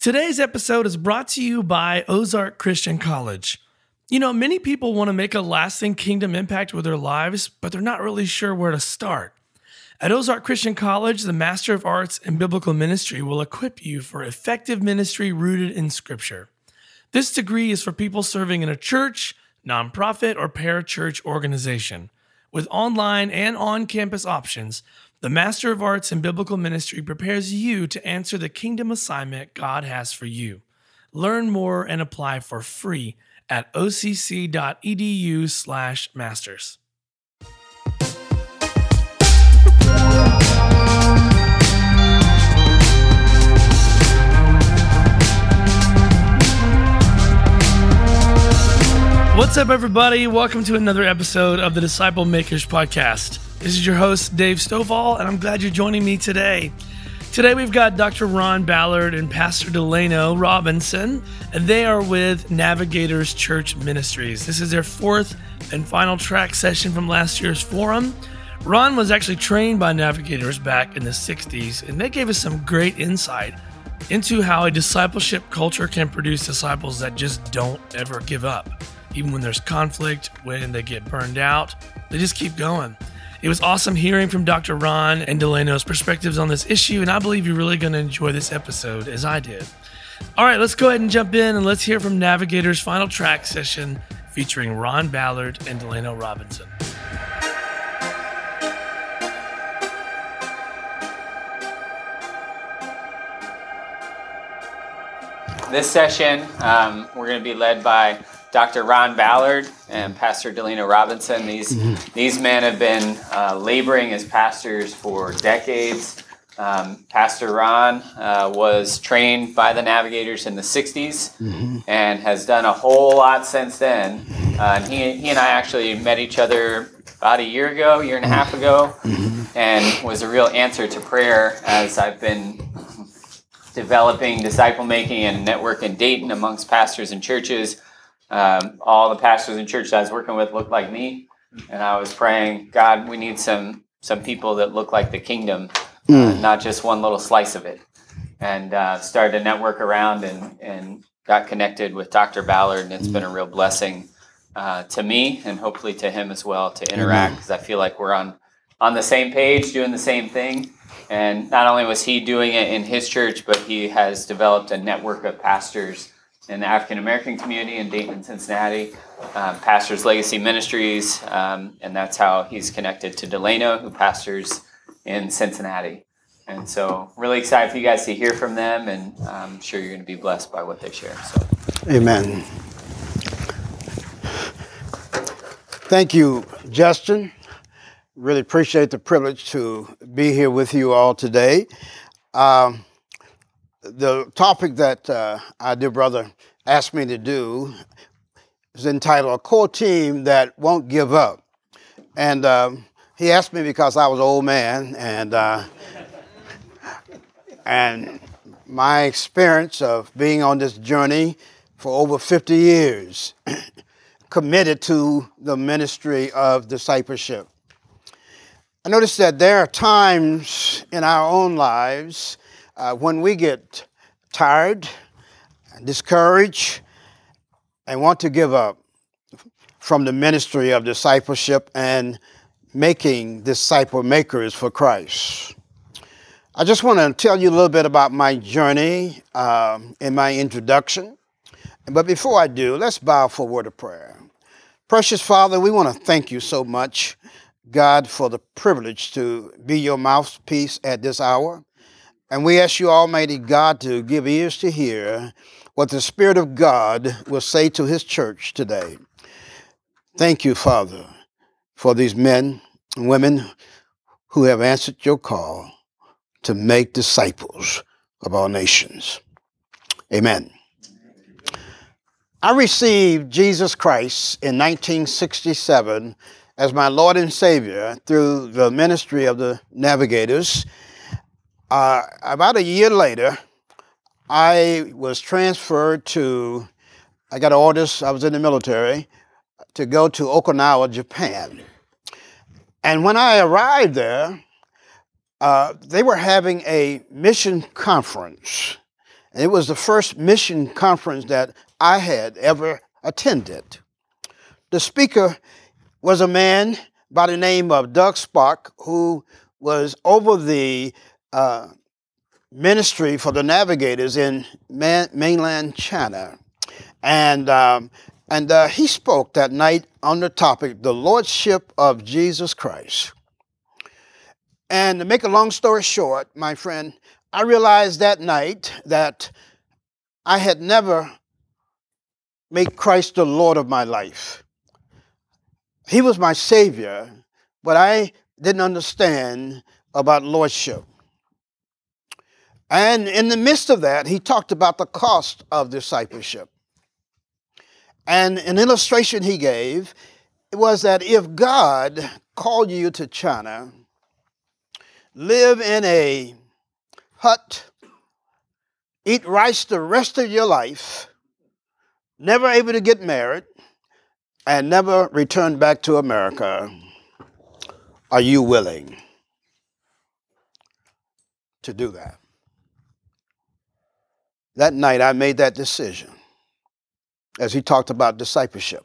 Today's episode is brought to you by Ozark Christian College. You know, many people want to make a lasting kingdom impact with their lives, but they're not really sure where to start. At Ozark Christian College, the Master of Arts in Biblical Ministry will equip you for effective ministry rooted in Scripture. This degree is for people serving in a church, nonprofit, or parachurch organization. With online and on campus options, the Master of Arts in Biblical Ministry prepares you to answer the kingdom assignment God has for you. Learn more and apply for free at occ.edu/masters. What's up, everybody? Welcome to another episode of the Disciple Makers Podcast. This is your host, Dave Stovall, and I'm glad you're joining me today. Today, we've got Dr. Ron Ballard and Pastor Delayno Robinson, and they are with Navigators Church Ministries. This is their fourth and final track session from last year's forum. Ron was actually trained by Navigators back in the 60s, and they gave us some great insight into how a discipleship culture can produce disciples that just don't ever give up even when there's conflict, when they get burned out, they just keep going. It was awesome hearing from Dr. Ron and Delayno's perspectives on this issue, and I believe you're really going to enjoy this episode as I did. All right, let's go ahead and jump in and let's hear from Navigator's final track session featuring Ron Ballard and Delayno Robinson. This session, um, we're going to be led by Dr. Ron Ballard and Pastor Delayno Robinson. These mm-hmm. these men have been uh, laboring as pastors for decades. Um, Pastor Ron uh, was trained by the Navigators in the '60s mm-hmm. and has done a whole lot since then. Uh, and he he and I actually met each other about a year ago, year and a half ago, mm-hmm. and was a real answer to prayer as I've been developing disciple making and network in Dayton amongst pastors and churches. Um, all the pastors in church that I was working with looked like me, and I was praying, God, we need some some people that look like the kingdom, uh, mm. not just one little slice of it. And uh, started to network around and and got connected with Dr. Ballard, and it's mm. been a real blessing uh, to me and hopefully to him as well to interact because I feel like we're on on the same page, doing the same thing. And not only was he doing it in his church, but he has developed a network of pastors in the African American community in Dayton and Cincinnati, um, pastors Legacy Ministries, um, and that's how he's connected to Delayno, who pastors in Cincinnati. And so, really excited for you guys to hear from them, and I'm sure you're going to be blessed by what they share. So, Amen. Thank you, Justin. Really appreciate the privilege to be here with you all today. Um, the topic that uh, our dear brother asked me to do is entitled A Core Team That Won't Give Up. And um, he asked me because I was an old man and, uh, and my experience of being on this journey for over 50 years, committed to the ministry of discipleship. I noticed that there are times in our own lives uh, when we get tired, discouraged, and want to give up from the ministry of discipleship and making disciple makers for Christ. I just want to tell you a little bit about my journey in my introduction. But before I do, let's bow for a word of prayer. Precious Father, we want to thank you so much, God, for the privilege to be your mouthpiece at this hour. And we ask you, Almighty God, to give ears to hear what the Spirit of God will say to His church today. Thank you, Father, for these men and women who have answered your call to make disciples of all nations. Amen. I received Jesus Christ in 1967 as my Lord and Savior through the ministry of the Navigators uh, about a year later, I was transferred to, I got orders, I was in the military, to go to Okinawa, Japan. And when I arrived there, uh, they were having a mission conference. And it was the first mission conference that I had ever attended. The speaker was a man by the name of Doug Sparks, who was over the uh, ministry for the navigators in man, mainland China. And, um, and uh, he spoke that night on the topic, the Lordship of Jesus Christ. And to make a long story short, my friend, I realized that night that I had never made Christ the Lord of my life. He was my Savior, but I didn't understand about Lordship. And in the midst of that, he talked about the cost of discipleship. And an illustration he gave was that if God called you to China, live in a hut, eat rice the rest of your life, never able to get married, and never return back to America, are you willing to do that? That night, I made that decision as he talked about discipleship.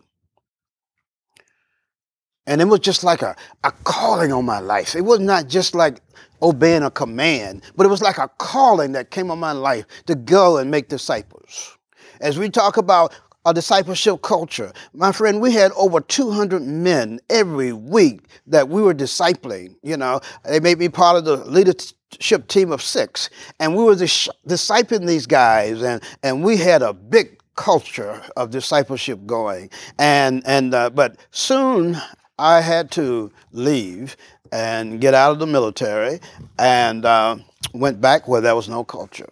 And it was just like a, a calling on my life. It was not just like obeying a command, but it was like a calling that came on my life to go and make disciples. As we talk about a discipleship culture. My friend, we had over 200 men every week that we were discipling. You know, they made me part of the leadership team of six, and we were dis- discipling these guys, and, and we had a big culture of discipleship going. And, and uh, but soon I had to leave and get out of the military and uh, went back where there was no culture.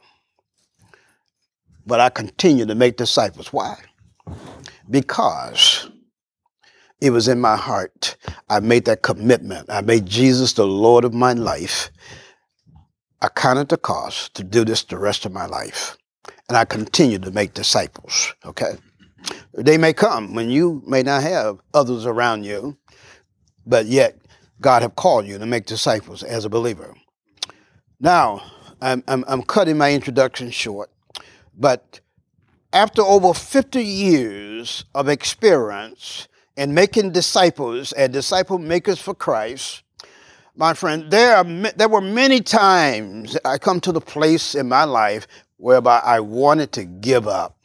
But I continued to make disciples. Why? Because it was in my heart. I made that commitment. I made Jesus the Lord of my life. I counted the cost to do this the rest of my life. And I continue to make disciples, okay? They may come when you may not have others around you, but yet God have called you to make disciples as a believer. Now, I'm, I'm, I'm cutting my introduction short, but after over 50 years of experience in making disciples and disciple makers for Christ, my friend, there, are, there were many times I come to the place in my life whereby I wanted to give up.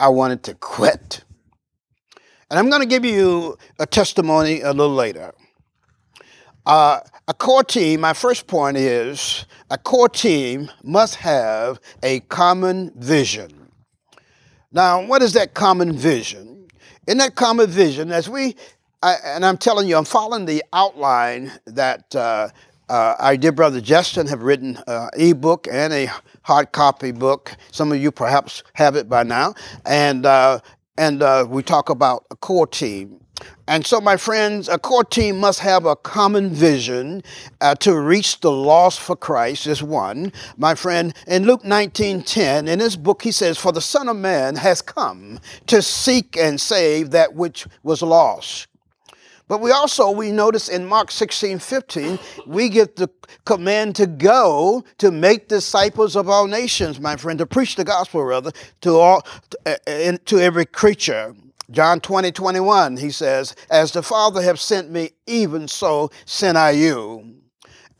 I wanted to quit. And I'm going to give you a testimony a little later. Uh, a core team, my first point is a core team must have a common vision. Now, what is that common vision? In that common vision, as we, I, and I'm telling you, I'm following the outline that uh, uh, our dear brother Justin have written an uh, ebook and a hard copy book. Some of you perhaps have it by now, and uh, and uh, we talk about a core team. And so, my friends, a core team must have a common vision uh, to reach the lost for Christ, is one. My friend, in Luke 19 10, in his book, he says, For the Son of Man has come to seek and save that which was lost. But we also, we notice in Mark 16, 15, we get the command to go to make disciples of all nations, my friend, to preach the gospel, rather, to all, to, uh, to every creature. John 20, 21, he says, As the Father have sent me, even so sent I you.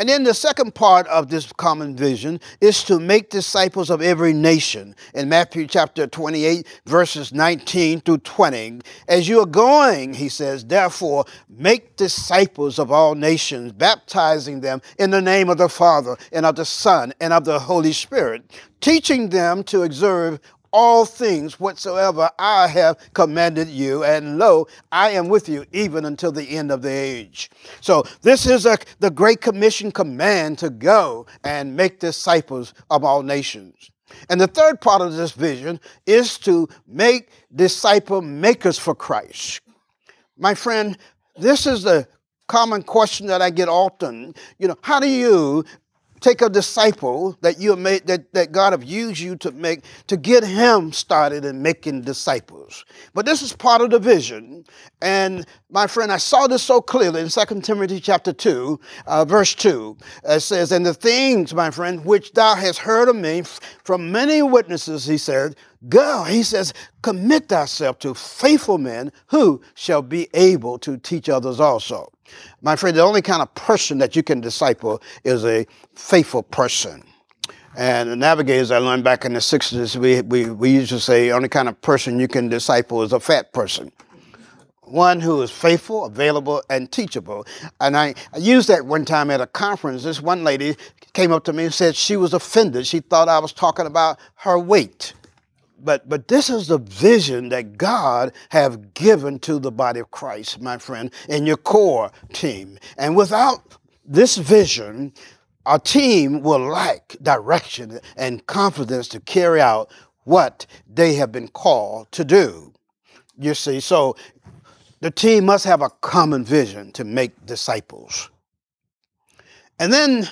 And then the second part of this common vision is to make disciples of every nation. In Matthew chapter 28, verses 19 through 20, as you are going, he says, therefore, make disciples of all nations, baptizing them in the name of the Father and of the Son and of the Holy Spirit, teaching them to observe all things whatsoever I have commanded you, and lo, I am with you even until the end of the age. So, this is a, the Great Commission command to go and make disciples of all nations. And the third part of this vision is to make disciple makers for Christ. My friend, this is the common question that I get often. You know, how do you take a disciple that you have made that, that God have used you to make to get him started in making disciples. But this is part of the vision. And my friend, I saw this so clearly in 2 Timothy chapter 2, uh, verse 2. It says, And the things, my friend, which thou hast heard of me from many witnesses, he said, Go, he says, commit thyself to faithful men who shall be able to teach others also. My friend, the only kind of person that you can disciple is a faithful person. And the navigators I learned back in the 60s, we, we, we used to say, the only kind of person you can disciple is a fat person. One who is faithful, available, and teachable. And I, I used that one time at a conference. This one lady came up to me and said she was offended. She thought I was talking about her weight but but this is the vision that God have given to the body of Christ, my friend, and your core team. And without this vision, our team will lack direction and confidence to carry out what they have been called to do. You see, so the team must have a common vision to make disciples. And then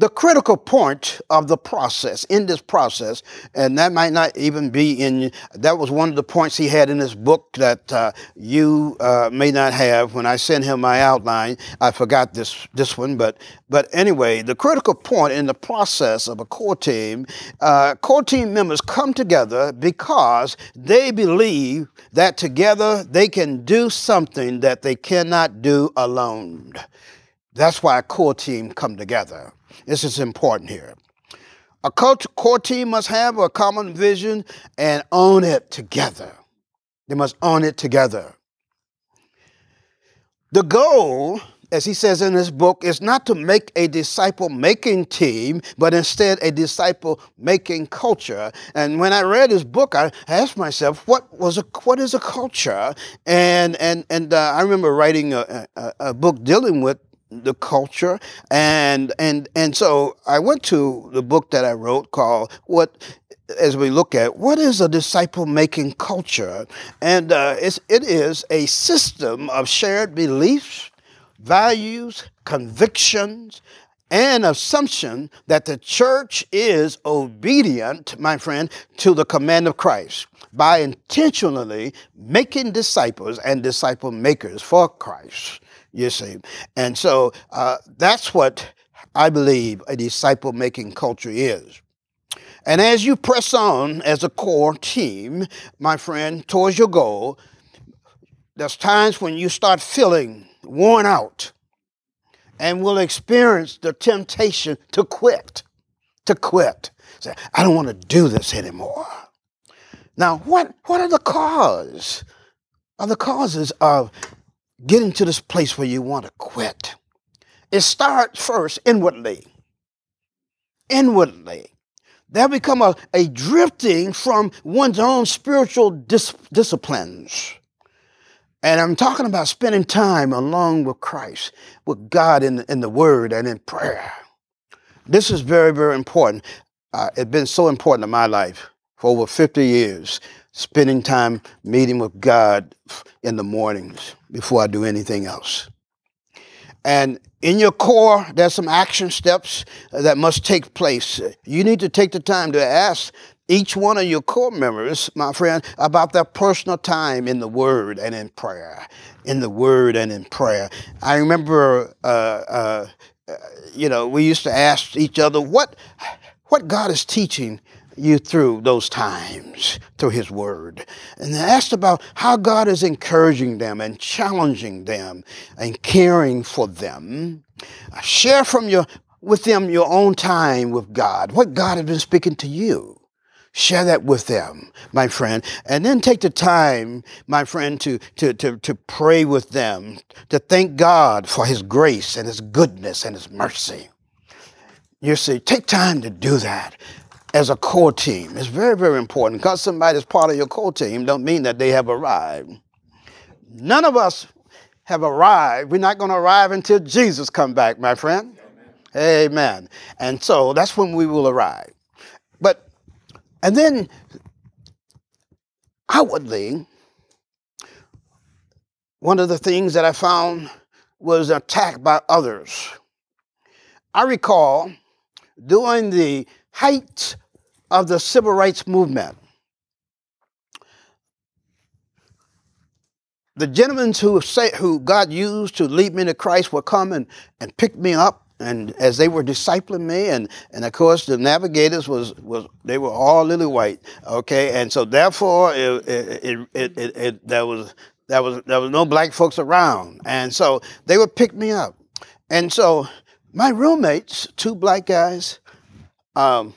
the critical point of the process, in this process, and that might not even be in, that was one of the points he had in his book that uh, you uh, may not have. When I sent him my outline, I forgot this, this one, but, but anyway, the critical point in the process of a core team, uh, core team members come together because they believe that together they can do something that they cannot do alone. That's why a core team come together. This is important here. A core team must have a common vision and own it together. They must own it together. The goal, as he says in his book, is not to make a disciple making team, but instead a disciple making culture. And when I read his book, I asked myself, what was a what is a culture? And and and uh, I remember writing a, a, a book dealing with the culture. And and and so I went to the book that I wrote called what as we look at what is a disciple making culture? And uh, it's, it is a system of shared beliefs values convictions and assumption that the church is obedient, my friend, to the command of Christ by intentionally making disciples and disciple makers for Christ you see. And so uh, that's what I believe a disciple making culture is. And as you press on as a core team, my friend, towards your goal, there's times when you start feeling worn out and will experience the temptation to quit, to quit. Say, I don't want to do this anymore. Now, what, what are the cause? Are the causes of getting to this place where you want to quit. It starts first inwardly. Inwardly. There become a, a drifting from one's own spiritual dis- disciplines. And I'm talking about spending time along with Christ, with God in, in the Word and in prayer. This is very, very important. Uh, it's been so important in my life for over 50 years spending time meeting with God in the mornings before I do anything else. And in your core, there's some action steps that must take place. You need to take the time to ask each one of your core members, my friend, about their personal time in the Word and in prayer. In the Word and in prayer. I remember, uh, uh, you know, we used to ask each other what what God is teaching you through those times through His Word. And asked about how God is encouraging them and challenging them and caring for them. Share from your with them your own time with God, what God has been speaking to you. Share that with them, my friend. And then take the time, my friend, to, to, to, to pray with them, to thank God for His grace and His goodness and His mercy. You see, take time to do that as a core team. It's very, very important. Because somebody's part of your core team don't mean that they have arrived. None of us have arrived. We're not going to arrive until Jesus come back, my friend. Amen. Amen. And so that's when we will arrive. But, and then outwardly, one of the things that I found was attacked by others. I recall during the height of the civil rights movement. The gentlemen who say who God used to lead me to Christ would come and, and pick me up and as they were discipling me and and of course the navigators was was they were all lily white okay? And so therefore it it, it, it, it there was there was there was no black folks around. And so they would pick me up. And so my roommates two black guys um,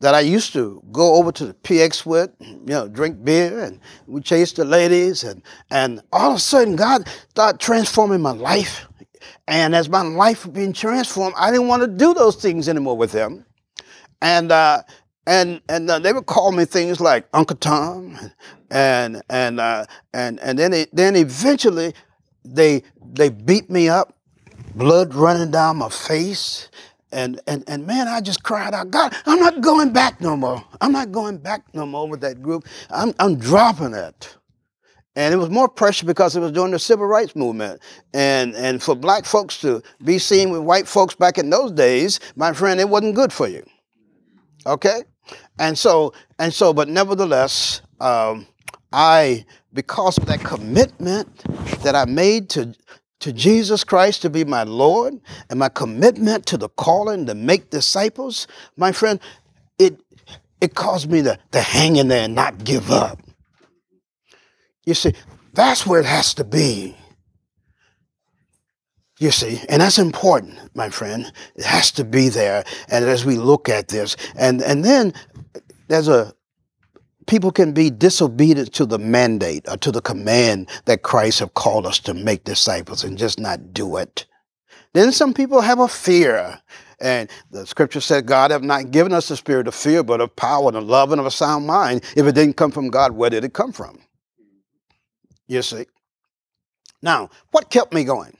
that I used to go over to the PX with, you know, drink beer and we chase the ladies and and all of a sudden God started transforming my life. And as my life was being transformed, I didn't want to do those things anymore with them. And uh, and and uh, they would call me things like Uncle Tom, and and uh, and and then then eventually they they beat me up, blood running down my face, and and and man, I just cried out, God, I'm not going back no more. I'm not going back no more with that group. I'm I'm dropping it. And it was more pressure because it was during the civil rights movement. And, and for black folks to be seen with white folks back in those days, my friend, it wasn't good for you. Okay? And so, and so, but nevertheless, um, I, because of that commitment that I made to, to Jesus Christ to be my Lord and my commitment to the calling to make disciples, my friend, it, it caused me to, to hang in there and not give up. You see, that's where it has to be. You see, and that's important, my friend. It has to be there. And as we look at this, and and then there's a people can be disobedient to the mandate or to the command that Christ have called us to make disciples and just not do it. Then some people have a fear. And the scripture said, God have not given us the spirit of fear, but of power and of love and of a sound mind. If it didn't come from God, where did it come from? You see. Now, what kept me going?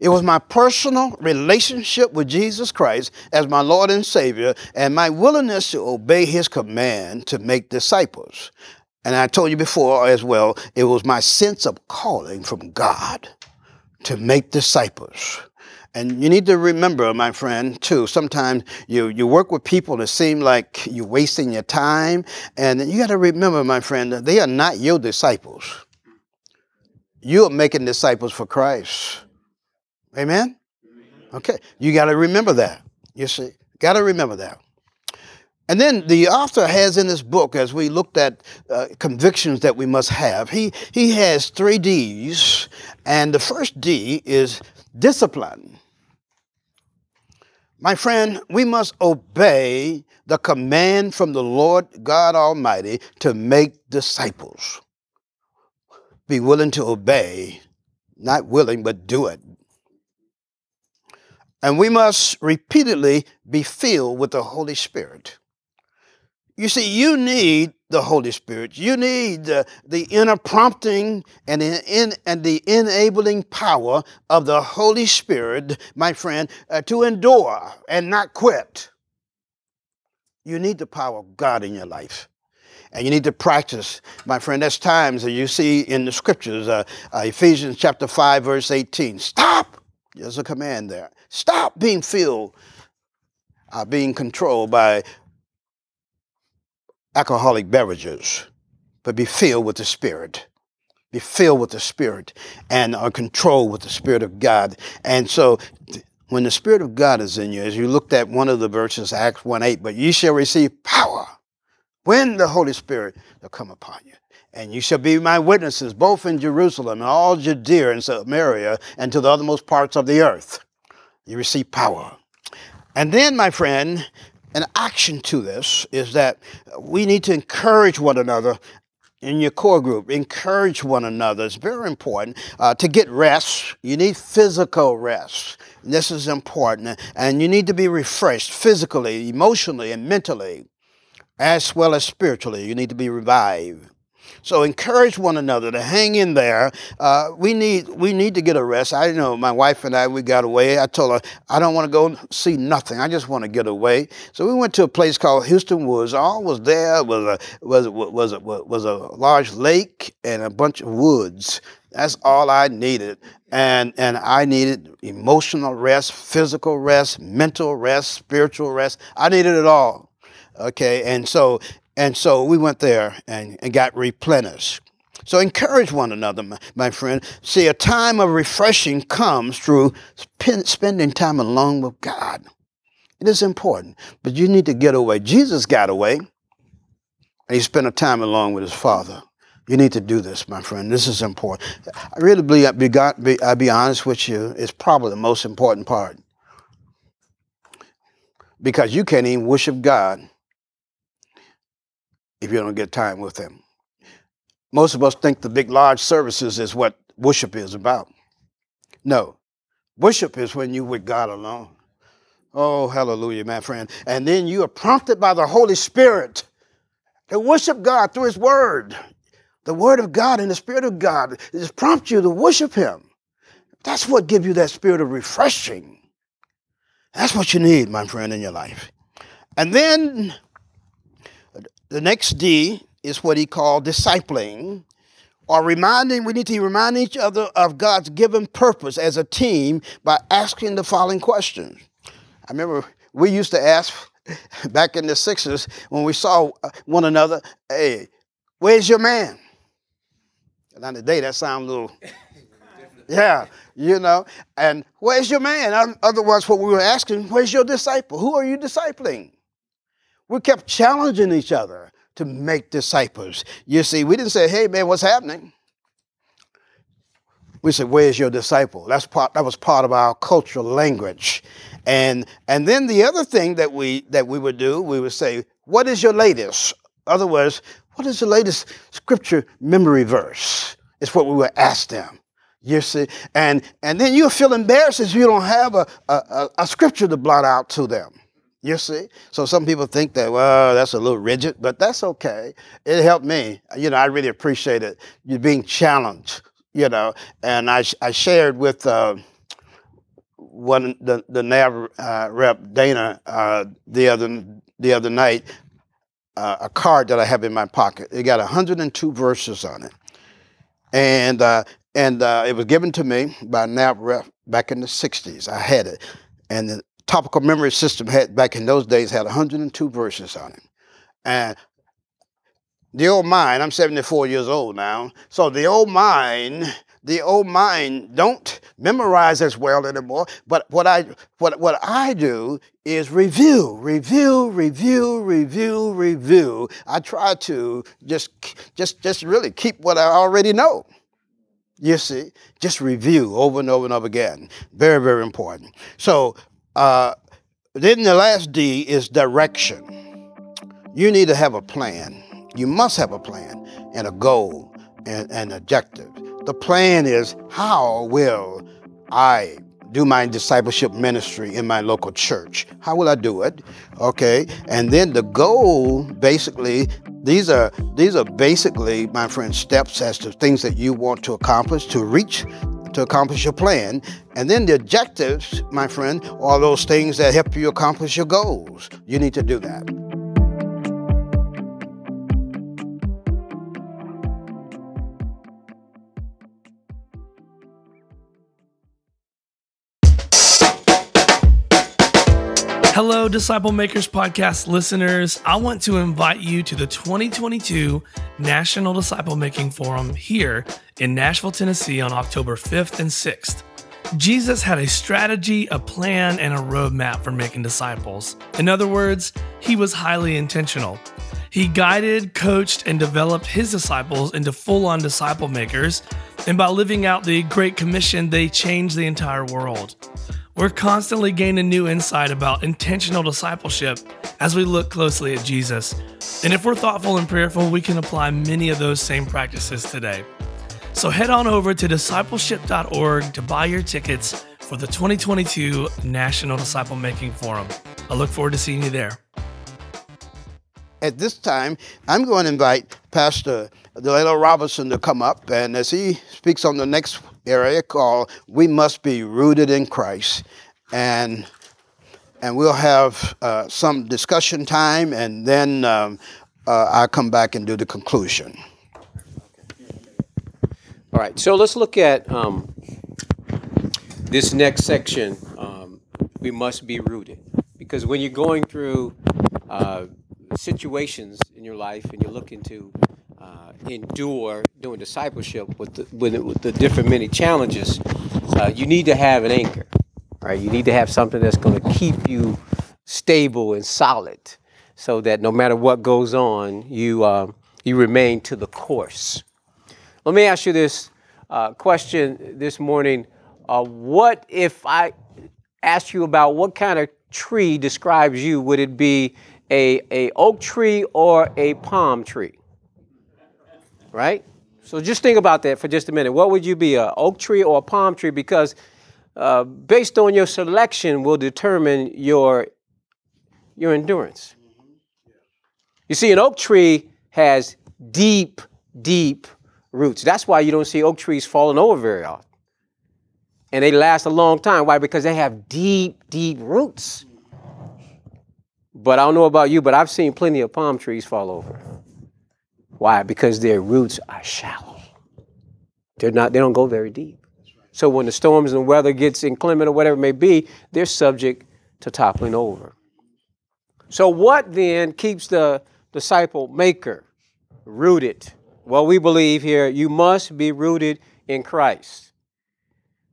It was my personal relationship with Jesus Christ as my Lord and Savior and my willingness to obey His command to make disciples. And I told you before as well, it was my sense of calling from God to make disciples. And you need to remember, my friend, too, sometimes you, you work with people that seem like you're wasting your time. And you got to remember, my friend, they are not your disciples. You are making disciples for Christ. Amen? Okay. You got to remember that. You see, got to remember that. And then the author has in this book, as we looked at uh, convictions that we must have, he, he has three D's. And the first D is discipline. My friend, we must obey the command from the Lord God Almighty to make disciples. Be willing to obey, not willing, but do it. And we must repeatedly be filled with the Holy Spirit. You see, you need the Holy Spirit. You need the, the inner prompting and, in, and the enabling power of the Holy Spirit, my friend, uh, to endure and not quit. You need the power of God in your life. And you need to practice, my friend. There's times that you see in the scriptures, uh, uh, Ephesians chapter 5, verse 18. Stop! There's a command there. Stop being filled, uh, being controlled by alcoholic beverages, but be filled with the Spirit. Be filled with the Spirit and are controlled with the Spirit of God. And so, when the Spirit of God is in you, as you looked at one of the verses, Acts 1 8, but ye shall receive power when the Holy Spirit will come upon you. And you shall be my witnesses both in Jerusalem and all Judea and Samaria and to the uttermost parts of the earth. You receive power. And then, my friend, an action to this is that we need to encourage one another in your core group. Encourage one another. It's very important. Uh, to get rest, you need physical rest. This is important. And you need to be refreshed physically, emotionally, and mentally, as well as spiritually. You need to be revived. So encourage one another to hang in there. Uh, we need we need to get a rest. I know my wife and I we got away. I told her I don't want to go see nothing. I just want to get away. So we went to a place called Hueston Woods. All was there was a was was a, was a large lake and a bunch of woods. That's all I needed. And, and I needed emotional rest, physical rest, mental rest, spiritual rest. I needed it all. Okay. And so, and so we went there and, and got replenished. So encourage one another, my, my, friend. See, a time of refreshing comes through spend, spending time alone with God. It is important, but you need to get away. Jesus got away, and he spent a time alone with his Father. You need to do this, my friend. This is important. I really believe, I'll be, I'll be honest with you, it's probably the most important part. Because you can't even worship God if you don't get time with Him. Most of us think the big, large services is what worship is about. No, worship is when you're with God alone. Oh, hallelujah, my friend. And then you are prompted by the Holy Spirit to worship God through His Word. The Word of God and the Spirit of God just prompt you to worship Him. That's what gives you that spirit of refreshing. That's what you need, my friend, in your life. And then the next D is what he called discipling or reminding, we need to remind each other of God's given purpose as a team by asking the following questions. I remember we used to ask back in the 60s when we saw uh, one another, hey, where's your man? And on the day that sounds a little, yeah, you know. And where's your man? Otherwise, what we were asking, where's your disciple? Who are you discipling? We kept challenging each other to make disciples. You see, we didn't say, hey, man, what's happening? We said, where's your disciple? That's part, that was part of our cultural language. And, and then the other thing that we, that we would do, we would say, what is your latest? Other words, what is the latest scripture memory verse? It's what we would ask them. You see, and and then you feel embarrassed if you don't have a, a, a scripture to blot out to them. You see? So some people think that, well, that's a little rigid, but that's okay. It helped me. You know, I really appreciate it. You're being challenged, you know. And I, I shared with uh, one the, the Nav uh, rep, Dana, uh, the, other, the other night, uh, a card that I have in my pocket. It got 102 verses on it. And, uh, and uh, it was given to me by Nav rep back in the 60s. I had it. And topical memory system had back in those days had 102 verses on it. And the old mind, I'm 74 years old now, so the old mind, the old mind don't memorize as well anymore. But what I what what I do is review, review, review, review, review. I try to just just just really keep what I already know. You see, just review over and over and over again. Very, very important. So uh, then the last D is direction. You need to have a plan. You must have a plan and a goal and an objective. The plan is how will I do my discipleship ministry in my local church? How will I do it? Okay. And then the goal basically these are these are basically my friend steps as to things that you want to accomplish to reach to accomplish your plan. And then the objectives, my friend, are those things that help you accomplish your goals. You need to do that. Hello, Disciple Makers Podcast listeners. I want to invite you to the 2022 National Disciple Making Forum here in Nashville, Tennessee on October 5th and 6th. Jesus had a strategy, a plan, and a roadmap for making disciples. In other words, he was highly intentional. He guided, coached, and developed his disciples into full on disciple makers, and by living out the Great Commission, they changed the entire world. We're constantly gaining new insight about intentional discipleship as we look closely at Jesus. And if we're thoughtful and prayerful, we can apply many of those same practices today. So head on over to discipleship.org to buy your tickets for the 2022 National Disciple Making Forum. I look forward to seeing you there. At this time, I'm going to invite Pastor Delayno Robinson to come up, and as he speaks on the next area called We Must Be Rooted in Christ. And and we'll have uh, some discussion time, and then um, uh, I'll come back and do the conclusion. All right, so let's look at um, this next section. Um, we must be rooted. Because when you're going through uh, situations in your life and you're looking to uh, endure doing discipleship with the, with, with the different many challenges, uh, you need to have an anchor. Right? You need to have something that's going to keep you stable and solid, so that no matter what goes on, you uh, you remain to the course. Let me ask you this uh, question this morning: uh, What if I asked you about what kind of tree describes you? Would it be a, a oak tree or a palm tree? Right? So just think about that for just a minute. What would you be, a oak tree or a palm tree? Because uh, based on your selection will determine your, your endurance. You see, an oak tree has deep, deep roots. That's why you don't see oak trees falling over very often. And they last a long time. Why? Because they have deep, deep roots. But I don't know about you, but I've seen plenty of palm trees fall over. Why? Because their roots are shallow. They're not, they don't go very deep. So when the storms and the weather gets inclement or whatever it may be, they're subject to toppling over. So what then keeps the disciple maker rooted? Well, we believe here you must be rooted in Christ.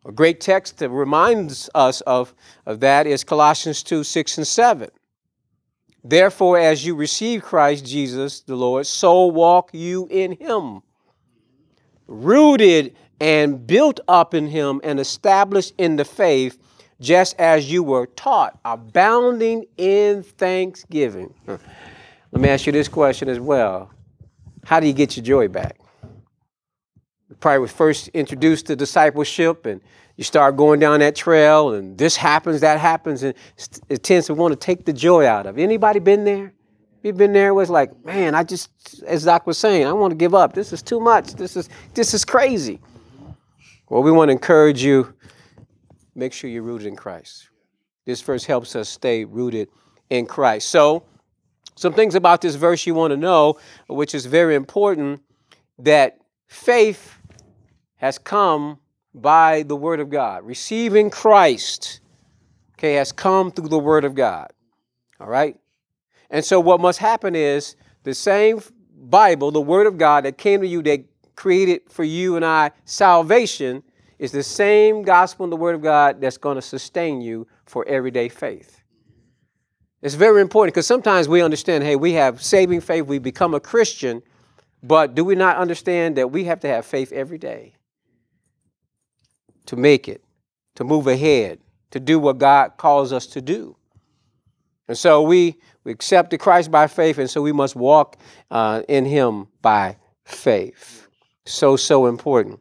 A great text that reminds us of, of that is Colossians 2 6 and 7. Therefore, as you receive Christ Jesus the Lord, so walk you in him, rooted and built up in him and established in the faith, just as you were taught, abounding in thanksgiving. Let me ask you this question as well. How do you get your joy back? Probably was first introduced to discipleship and you start going down that trail and this happens, that happens, and it tends to want to take the joy out of. Anybody been there? You've been there was like, man, I just, as Doc was saying, I want to give up. This is too much. This is this is crazy. Well, we want to encourage you, make sure you're rooted in Christ. This verse helps us stay rooted in Christ. So, some things about this verse you want to know, which is very important, that faith has come by the Word of God. Receiving Christ, okay, has come through the Word of God. All right? And so, what must happen is the same Bible, the Word of God that came to you, that created for you and I salvation is the same gospel and the word of God that's going to sustain you for everyday faith. It's very important because sometimes we understand, hey, we have saving faith, we become a Christian, but do we not understand that we have to have faith every day to make it, to move ahead, to do what God calls us to do? And so we, we accepted Christ by faith, and so we must walk uh, in Him by faith so so important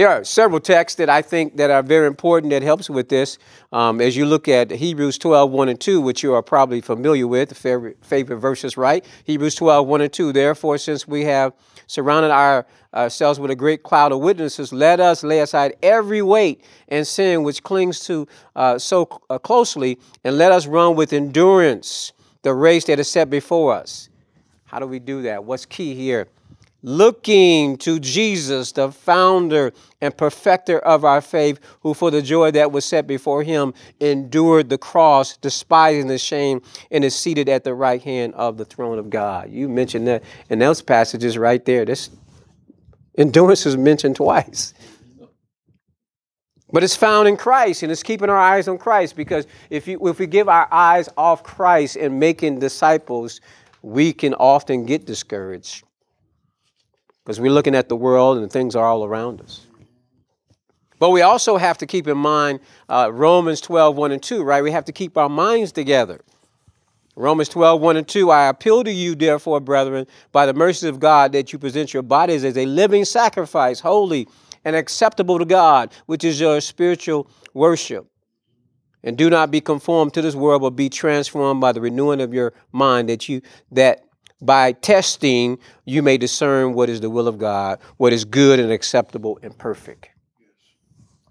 there are several texts that I think that are very important that helps with this. Um, as you look at Hebrews 12, 1 and 2, which you are probably familiar with, the favorite, favorite verses, right? Hebrews 12, 1 and 2. Therefore, since we have surrounded our, ourselves with a great cloud of witnesses, let us lay aside every weight and sin which clings to uh, so uh, closely, and let us run with endurance the race that is set before us. How do we do that? What's key here? Looking to Jesus, the founder and perfecter of our faith, who for the joy that was set before him endured the cross, despising the shame, and is seated at the right hand of the throne of God. You mentioned that in those passages right there. This endurance is mentioned twice. But it's found in Christ and it's keeping our eyes on Christ because if, you, if we give our eyes off Christ and making disciples, we can often get discouraged because we're looking at the world and things are all around us. But we also have to keep in mind uh, Romans 12, 1 and 2, right? We have to keep our minds together. Romans 12, 1 and 2, I appeal to you, therefore, brethren, by the mercies of God, that you present your bodies as a living sacrifice, holy and acceptable to God, which is your spiritual worship. And do not be conformed to this world, but be transformed by the renewing of your mind, that you that by testing, you may discern what is the will of God, what is good and acceptable and perfect.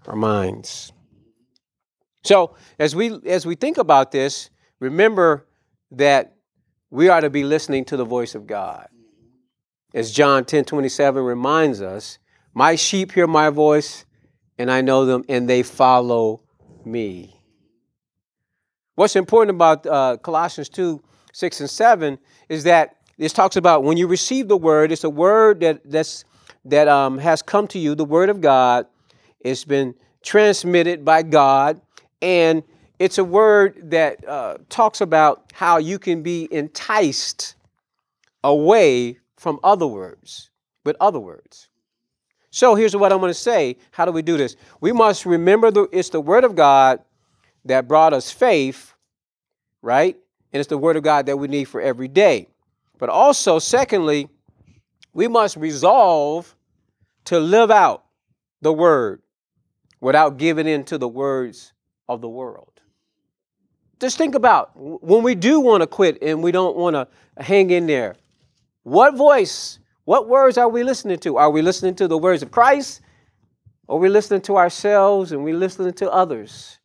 Our minds. So as we as we think about this, remember that we are to be listening to the voice of God. As John 10 27 reminds us, My sheep hear my voice, and I know them, and they follow me. What's important about uh, Colossians 2 6 and 7 is that this talks about when you receive the word, it's a word that, that's, that um, has come to you, the word of God. It's been transmitted by God, and it's a word that uh, talks about how you can be enticed away from other words, with other words. So here's what I'm going to say. How do we do this? We must remember the, it's the Word of God that brought us faith, right? And it's the Word of God that we need for every day. But also, secondly, we must resolve to live out the Word without giving in to the words of the world. Just think about when we do want to quit and we don't want to hang in there. What voice, what words are we listening to? Are we listening to the words of Christ? Or are we listening to ourselves and we listening to others?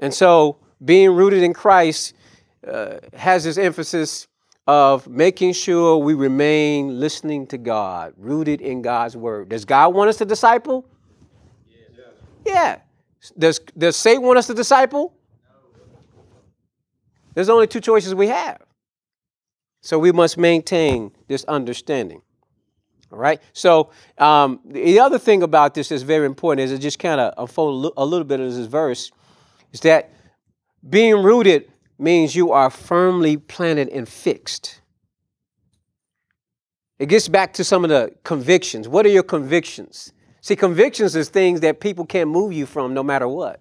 And so, being rooted in Christ uh, has this emphasis of making sure we remain listening to God, rooted in God's word. Does God want us to disciple? Yeah. Does, does Satan want us to disciple? There's only two choices we have. So we must maintain this understanding. All right. So um, the other thing about this is very important is it just kind of unfold a little bit of this verse is that being rooted means you are firmly planted and fixed. It gets back to some of the convictions. What are your convictions? See, convictions is things that people can't move you from no matter what.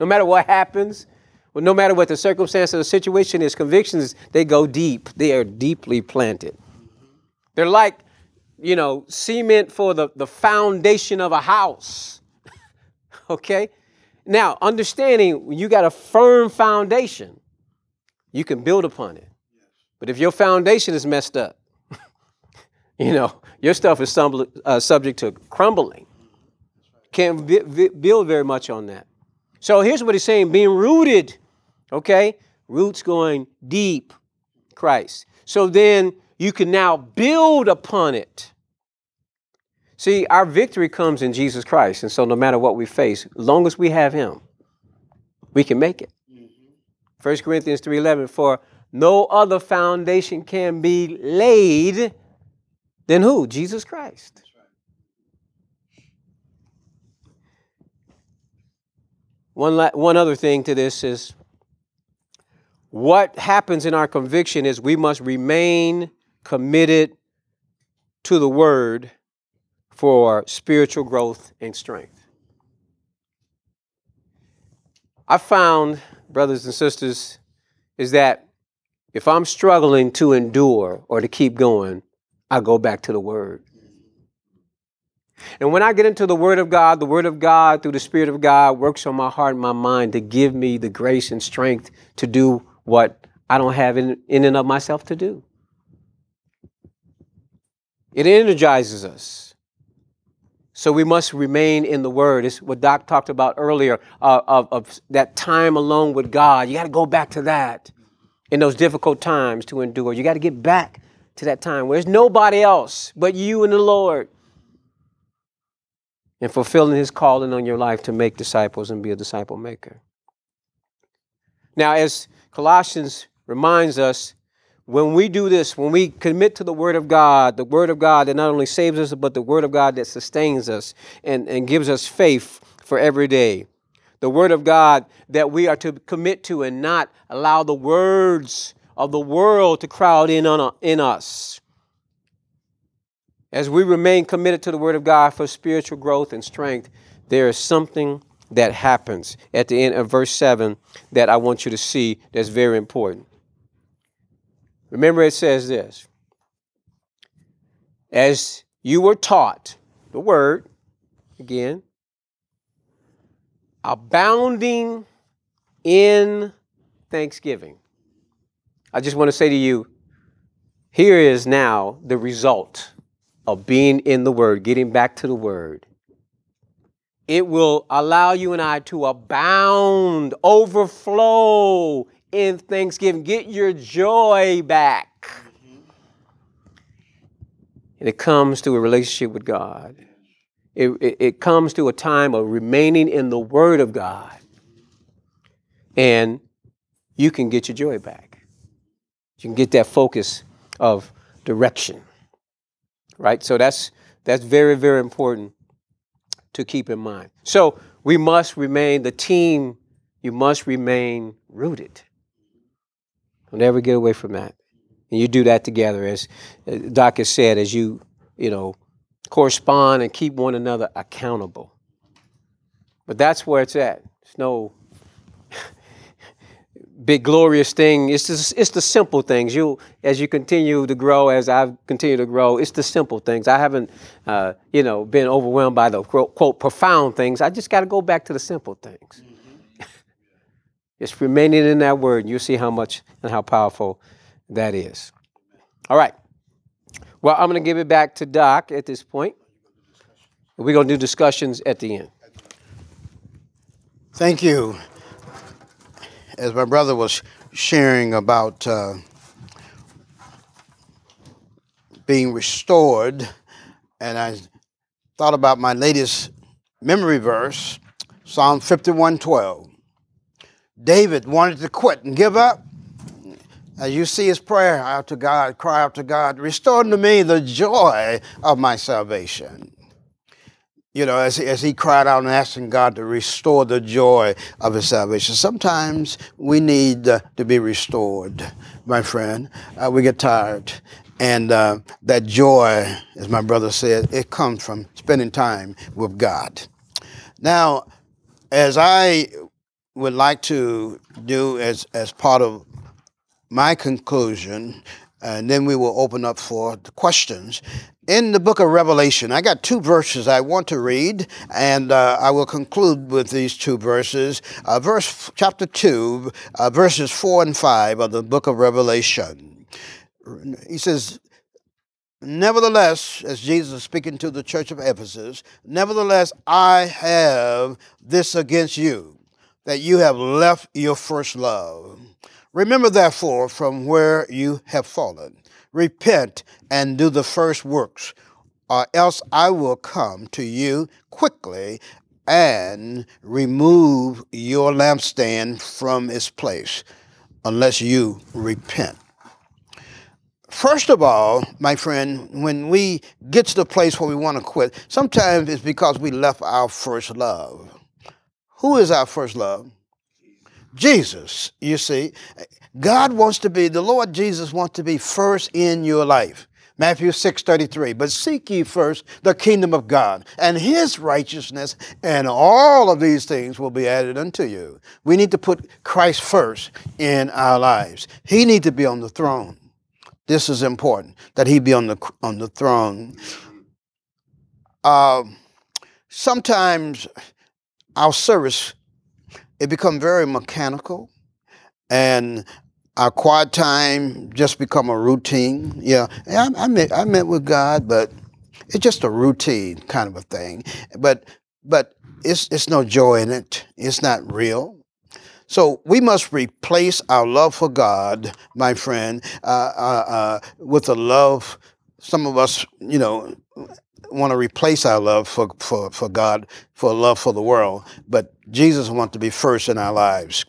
No matter what happens, well, no matter what the circumstance of the situation is, convictions, they go deep. They are deeply planted. They're like, you know, cement for the, the foundation of a house. okay? Now, understanding when you got a firm foundation, you can build upon it. But if your foundation is messed up, you know, your stuff is stumble, uh, subject to crumbling. Can't build very much on that. So here's what he's saying being rooted Okay? Roots going deep, Christ. So then you can now build upon it. See, our victory comes in Jesus Christ. And so no matter what we face, as long as we have him, we can make it. Mm-hmm. 1 Corinthians 3:11 for no other foundation can be laid than who? Jesus Christ. One, la- one other thing to this is what happens in our conviction is we must remain committed to the word for spiritual growth and strength. I found, brothers and sisters, is that if I'm struggling to endure or to keep going, I go back to the word. And when I get into the Word of God, the Word of God, through the Spirit of God, works on my heart and my mind to give me the grace and strength to do what I don't have in, in and of myself to do. It energizes us. So we must remain in the Word. It's what Doc talked about earlier uh, of, of that time alone with God. You got to go back to that in those difficult times to endure. You got to get back to that time where there's nobody else but you and the Lord. And fulfilling His calling on your life to make disciples and be a disciple maker. Now, as Colossians reminds us when we do this, when we commit to the Word of God, the Word of God that not only saves us, but the Word of God that sustains us and, and gives us faith for every day. The Word of God that we are to commit to and not allow the words of the world to crowd in on in us. As we remain committed to the Word of God for spiritual growth and strength, there is something that happens at the end of verse 7 that I want you to see that's very important. Remember, it says this As you were taught the word, again, abounding in thanksgiving. I just want to say to you, here is now the result of being in the Word, getting back to the Word it will allow you and I to abound, overflow in thanksgiving. Get your joy back. and it comes to a relationship with God. It, it, it comes to a time of remaining in the Word of God. And you can get your joy back. You can get that focus of direction. Right? So that's that's very, very important to keep in mind. So we must remain, the team, you must remain rooted. Don't ever get away from that. And you do that together, as uh, Doc has said, as you, you know, correspond and keep one another accountable. But that's where it's at. It's no big glorious thing. It's just, it's the simple things. You as you continue to grow, as I've continued to grow, it's the simple things. I haven't, uh, you know, been overwhelmed by the quote, quote profound things. I just got to go back to the simple things. Just remaining in that word, you'll see how much and how powerful that is. All right. Well, I'm going to give it back to Doc at this point. We're going to do discussions at the end. Thank you as my brother was sharing about uh, being restored, and I thought about my latest memory verse, Psalm 51:12. David wanted to quit and give up. As you see his prayer out to God, cry out to God, restore unto me the joy of my salvation you know, as, as he cried out and asking God to restore the joy of his salvation. Sometimes we need uh, to be restored, my friend. Uh, we get tired. And uh, that joy, as my brother said, it comes from spending time with God. Now, as I would like to do as, as part of my conclusion, and then we will open up for the questions in the book of Revelation, I got two verses I want to read, and uh, I will conclude with these two verses. Uh, verse chapter two, uh, verses four and five of the book of Revelation. He says, Nevertheless, as Jesus is speaking to the church of Ephesus, nevertheless, I have this against you, that you have left your first love. Remember, therefore, from where you have fallen repent and do the first works, or else I will come to you quickly and remove your lampstand from its place, unless you repent. First of all, my friend, when we get to the place where we want to quit, sometimes it's because we left our first love. Who is our first love? Jesus, you see. God wants to be, the Lord Jesus wants to be first in your life. Matthew 6 33. But seek ye first the kingdom of God and his righteousness, and all of these things will be added unto you. We need to put Christ first in our lives. He needs to be on the throne. This is important that he be on the on the throne. Uh, sometimes our service it become very mechanical and our quiet time just become a routine. Yeah, I, I met I met with God, but it's just a routine kind of a thing. But but it's it's no joy in it. It's not real. So we must replace our love for God, my friend, uh, uh, uh, with a love. Some of us, you know, want to replace our love for, for, for God for love for the world, but Jesus wants to be first in our lives.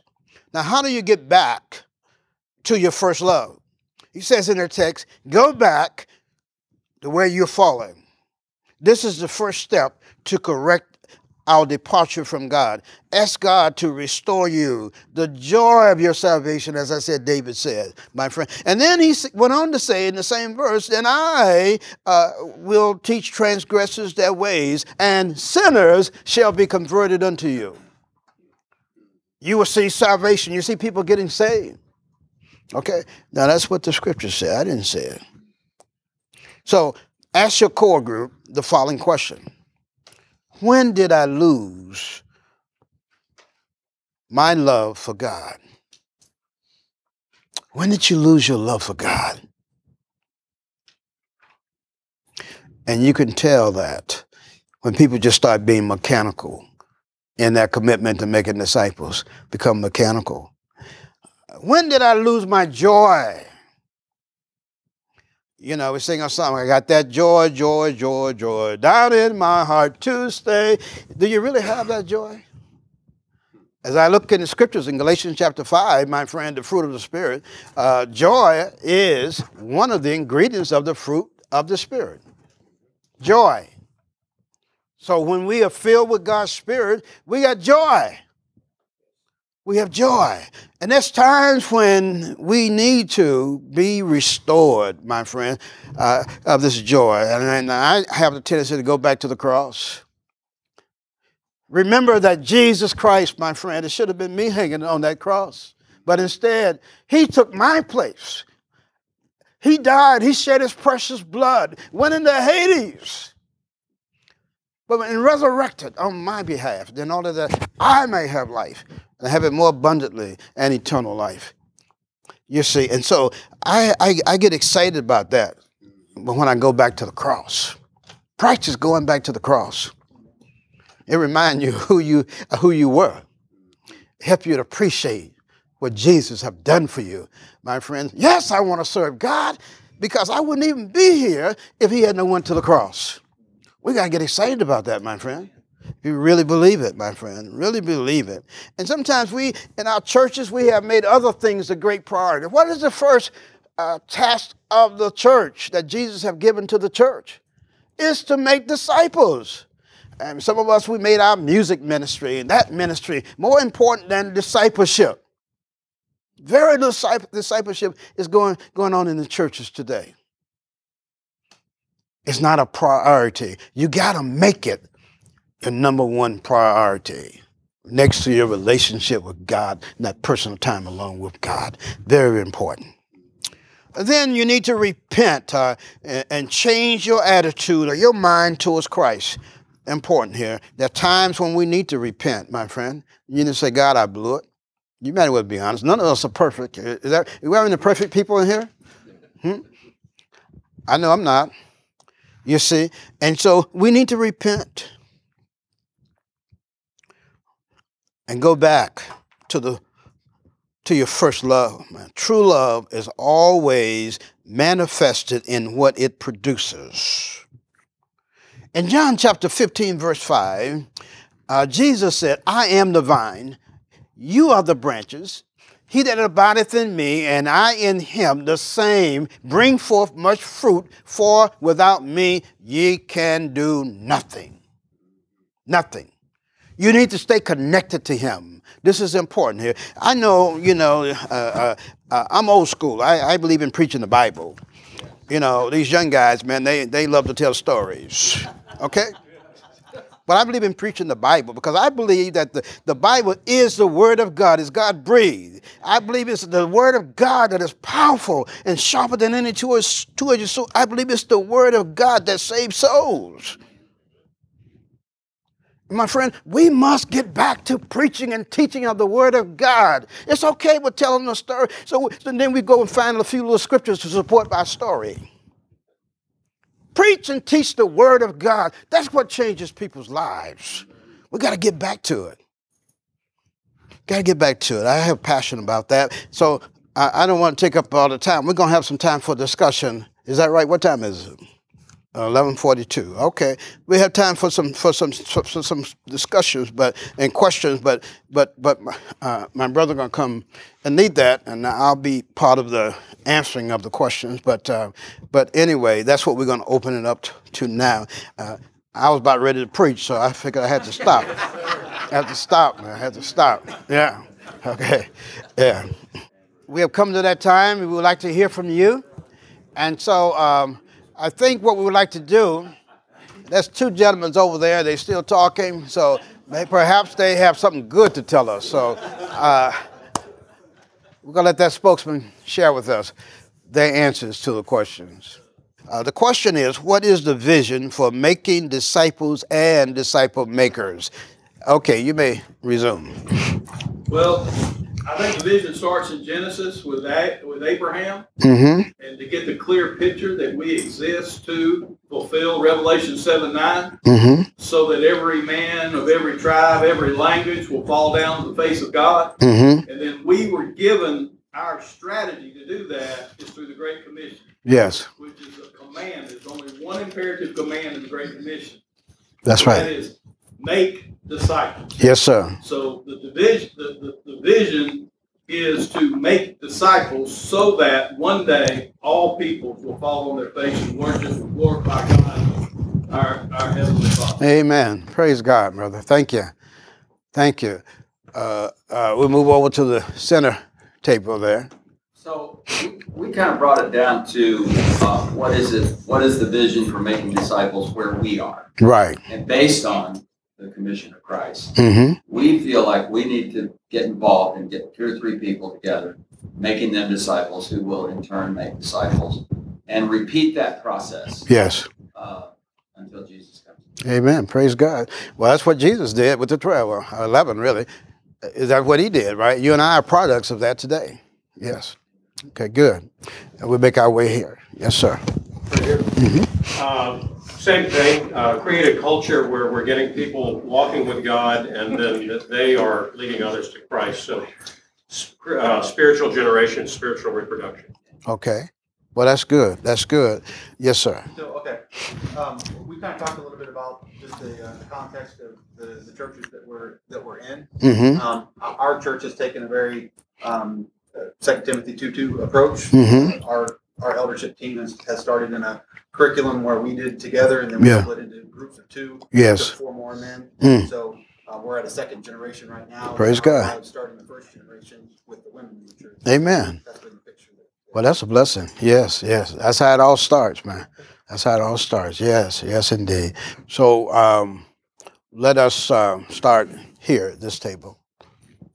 Now, how do you get back to your first love. He says in their text, go back to where you're falling. This is the first step to correct our departure from God. Ask God to restore you, the joy of your salvation, as I said, David said, my friend. And then he went on to say in the same verse, and I uh, will teach transgressors their ways, and sinners shall be converted unto you. You will see salvation. You see people getting saved. Okay? Now that's what the scripture said. I didn't say it. So ask your core group the following question When did I lose my love for God? When did you lose your love for God? And you can tell that when people just start being mechanical in their commitment to making disciples, become mechanical. When did I lose my joy? You know, we sing a song. I got that joy, joy, joy, joy down in my heart to stay. Do you really have that joy? As I look in the scriptures in Galatians chapter 5, my friend, the fruit of the Spirit, uh, joy is one of the ingredients of the fruit of the Spirit. Joy. So when we are filled with God's Spirit, we got joy. We have joy. And there's times when we need to be restored, my friend, uh, of this joy. And, I have the tendency to go back to the cross. Remember that Jesus Christ, my friend, it should have been me hanging on that cross. But instead, He took my place. He died, He shed His precious blood, went into Hades, but and resurrected on my behalf, in order that I may have life and have it more abundantly and eternal life. You see, and so I, I, I get excited about that but when I go back to the cross. Practice going back to the cross. It reminds you who you who you were. Help you to appreciate what Jesus have done for you, my friends. Yes, I want to serve God because I wouldn't even be here if he hadn't went to the cross. We got to get excited about that, my friend. If you really believe it, my friend, really believe it. And sometimes we, in our churches, we have made other things a great priority. What is the first uh, task of the church that Jesus have given to the church? Is to make disciples. And some of us, we made our music ministry and that ministry more important than discipleship. Very little discipleship is going, going on in the churches today. It's not a priority. You got to make it your number one priority next to your relationship with God and that personal time alone with God. Very important. Then you need to repent uh, and change your attitude or your mind towards Christ. Important here. There are times when we need to repent, my friend. You need to say, God, I blew it. You might as well be honest. None of us are perfect. Is that, are we having the perfect people in here? Hmm? I know I'm not. You see? And so we need to repent and go back to the to your first love. Man. True love is always manifested in what it produces. In John chapter 15, verse 5, uh, Jesus said, I am the vine, you are the branches. He that abideth in me, and I in him, the same bring forth much fruit, for without me ye can do nothing. Nothing. You need to stay connected to him. This is important here. I know, you know, uh, uh, uh, I'm old school. I, I believe in preaching the Bible. You know, these young guys, man, they, they love to tell stories. Okay? But I believe in preaching the Bible because I believe that the, the Bible is the Word of God, is God breathed. I believe it's the Word of God that is powerful and sharper than any two-edged sword. I believe it's the Word of God that saves souls. My friend, we must get back to preaching and teaching of the Word of God. It's okay with telling a story. So, so then we go and find a few little scriptures to support our story. Preach and teach the Word of God. That's what changes people's lives. We got to get back to it. Got to get back to it. I have passion about that. So I, I don't want to take up all the time. We're going to have some time for discussion. Is that right? What time is it? Eleven forty-two. Okay, we have time for some for some for some discussions, but and questions. But but but uh, my brother gonna come and need that, and I'll be part of the answering of the questions. But uh, but anyway, that's what we're gonna open it up to now. Uh, I was about ready to preach, so I figured I had to stop. I had to stop. Man. I had to stop. Yeah. Okay. Yeah. We have come to that time. We would like to hear from you, and so. Um, I think what we would like to do, there's two gentlemen over there, they're still talking, so they, perhaps they have something good to tell us. So uh, we're going to let that spokesman share with us their answers to the questions. Uh, the question is What is the vision for making disciples and disciple makers? Okay, you may resume. Well, I think the vision starts in Genesis with with Abraham, mm-hmm. and to get the clear picture that we exist to fulfill Revelation seven 9 mm-hmm. so that every man of every tribe, every language will fall down to the face of God, mm-hmm. and then we were given our strategy to do that is through the Great Commission. Yes, which is a command. There's only one imperative command in the Great Commission. That's right. is, make disciples. Yes, sir. So the division, the, the, the vision is to make disciples so that one day all people will fall on their face and worship and glorify God, our, our heavenly Father. Amen. Praise God, brother. Thank you. Thank you. Uh, uh, we'll move over to the center table there. So we, we kind of brought it down to uh, what is it? What is the vision for making disciples where we are? Right. And based on the commission of Christ, Mm-hmm. we feel like we need to get involved and get two or three people together, making them disciples who will in turn make disciples, and repeat that process Yes. uh, until Jesus comes. Amen. Praise God. Well, that's what Jesus did with the 12, or 11, really. Is that what he did, right? You and I are products of that today. Yes. Okay, good. And we make our way here. Yes, sir. Here. Uh, Same thing, uh, create a culture where we're getting people walking with God and then that they are leading others to Christ. So uh, spiritual generation, spiritual reproduction. Okay. Well, that's good. That's good. Yes, sir. So, okay, um, we kind of talked a little bit about just the, uh, the context of the, the churches that we're, that we're in. Mm-hmm. Um, our our church has taken a very, um, uh, Second Timothy two two approach. Mhm. Our, our eldership team has, has started in a curriculum where we did together and then we Yeah. split into groups of two. Yes. Took four more men. Mm. So, uh, we're at a second generation right now. Praise Now God. I'm Starting the first generation with the women in the church. Amen. That's been the picture. Well, that's a blessing. Yes, yes. That's how it all starts, man. That's how it all starts. Yes, yes, indeed. So um, let us uh, start here at this table.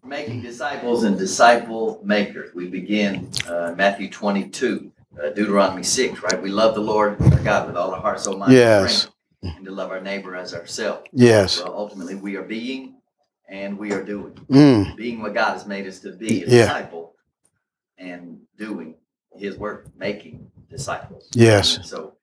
making disciples and disciple makers. We begin uh, Matthew 22, uh, Deuteronomy 6, right? We love the Lord our God with all our heart, soul, mind, and Yes. strength, and to love our neighbor as ourselves. Yes. Well, ultimately, we are being and we are doing. Mm, Being what God has made us to be, a Yeah. disciple, and doing His work, making disciples. yes. And so,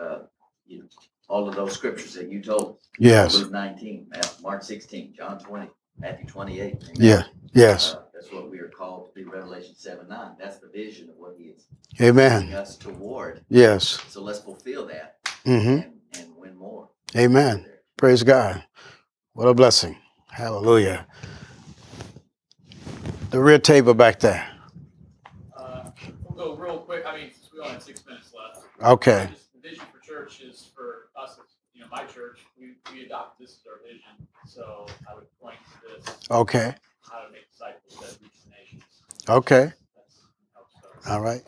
uh, you know, all of those scriptures that you told us, Yes. Luke 19, Mark 16, John 20, Matthew 28. amen. Yeah. Yes. Uh, That's what we are called to be, Revelation 7, 9. That's the vision of what he is Amen. leading us toward. Yes. So let's fulfill that hmm and, and win more. Amen. Praise God. What a blessing. Hallelujah. The rear table back there. Uh, We'll go real quick, I mean, since we only have six minutes left. Okay. Just The vision for church is for us, as, you know, my church, we, we adopt this as our vision. So I would point to this, Okay. how to make disciples that reach nations. Okay. That's how it starts. All right.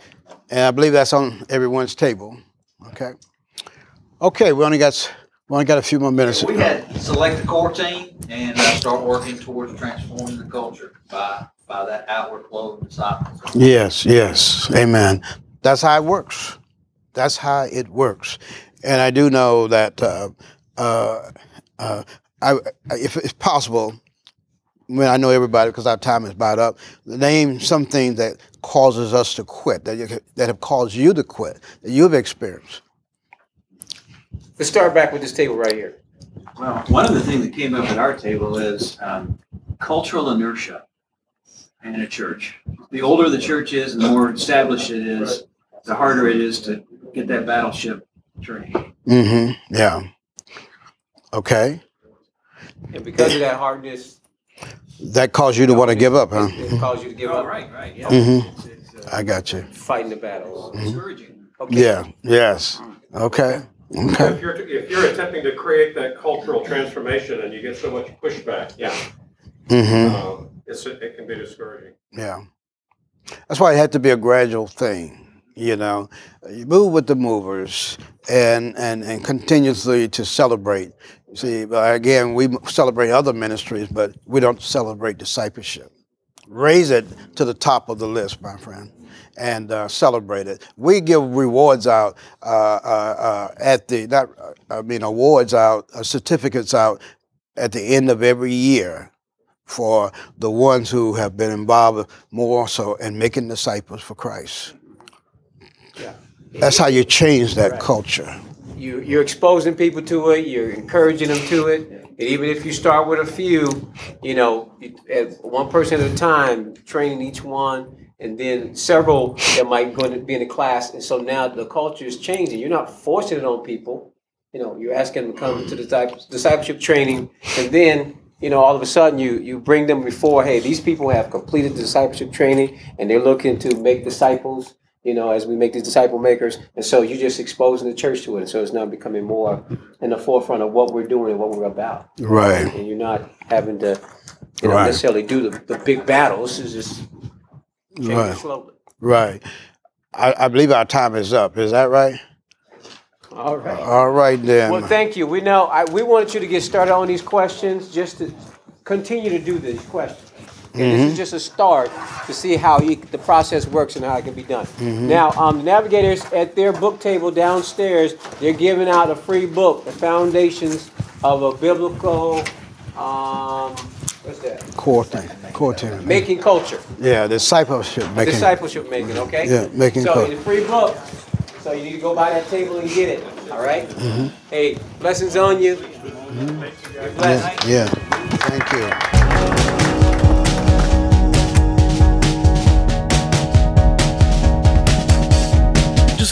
And I believe that's on everyone's table. Okay. Okay. We only got we only got a few more minutes. We had select the core team and uh, start working towards transforming the culture by by that outward flow of disciples. Yes, yes. Amen. That's how it works. That's how it works. And I do know that uh, uh, uh, I, if it's possible, when I know everybody because our time is about up, name something that causes us to quit, that, you, that have caused you to quit, that you've experienced. Let's start back with this table right here. Well, one of the things that came up at our table is um, cultural inertia in a church. The older the church is, and the more established it is, the harder it is to get that battleship turning. Mm-hmm. Yeah. Okay. And because of that hardness, That caused you to want to give up, huh? it caused you to give up right, right, yeah. Mhm. It's- it's, uh, I got you. fighting the battles. Discouraging. Okay. Yeah. Yes. Okay. Okay. If you're, if you're attempting to create that cultural transformation and you get so much pushback, yeah, Mm-hmm. um, it's, it can be discouraging. Yeah. That's why it had to be a gradual thing. You know, you move with the movers and, and, and continuously to celebrate. See, again, we celebrate other ministries, but we don't celebrate discipleship. Raise it to the top of the list, my friend, and uh, celebrate it. We give rewards out uh, uh, uh, at the, not, I mean, awards out, uh, certificates out at the end of every year for the ones who have been involved more so in making disciples for Christ. Yeah. That's how you change that culture. You, you're exposing people to it, you're encouraging them to it. And even if you start with a few, you know, at one person at a time, training each one and then several that might go to be in the class. And so now the culture is changing. You're not forcing it on people. You know, you're asking them to come to the discipleship training, and then you know, all of a sudden you you bring them before, hey, these people have completed the discipleship training and they're looking to make disciples, you know, as we make these disciple makers. And so you're just exposing the church to it. And so it's now becoming more in the forefront of what we're doing and what we're about. Right. And you're not having to you know, Right. necessarily do the, the big battles. It's just Right. slowly. Right. I, I believe our time is up. Is that right? All right. All right then. Well, thank you. We know I, we wanted you to get started on these questions, just to continue to do these questions. Okay, This Mhm. is just a start to see how you, the process works and how it can be done. Mhm. Now, um, the navigators at their book table downstairs, they're giving out a free book, The Foundations of a Biblical, um, what's that? core thing. Core thing. Making Culture. Yeah, discipleship making. Discipleship making, okay? Yeah, making So, culture. it's a free book. So you need to go by that table and get it. All right? Mhm. Hey, blessings on you. You're. Yeah, yeah. Thank you.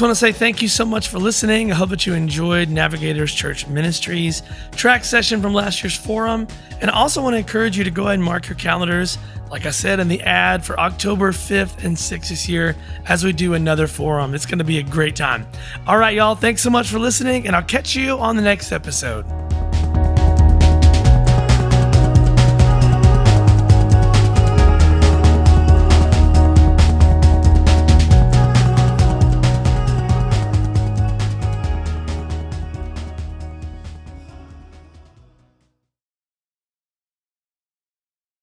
Just want to say thank you so much for listening. I hope that you enjoyed Navigators Church Ministries track session from last year's forum. And I also want to encourage you to go ahead and mark your calendars, like I said in the ad, for October 5th and 6th this year as we do another forum. It's going to be a great time. All right, y'all. Thanks so much for listening, and I'll catch you on the next episode.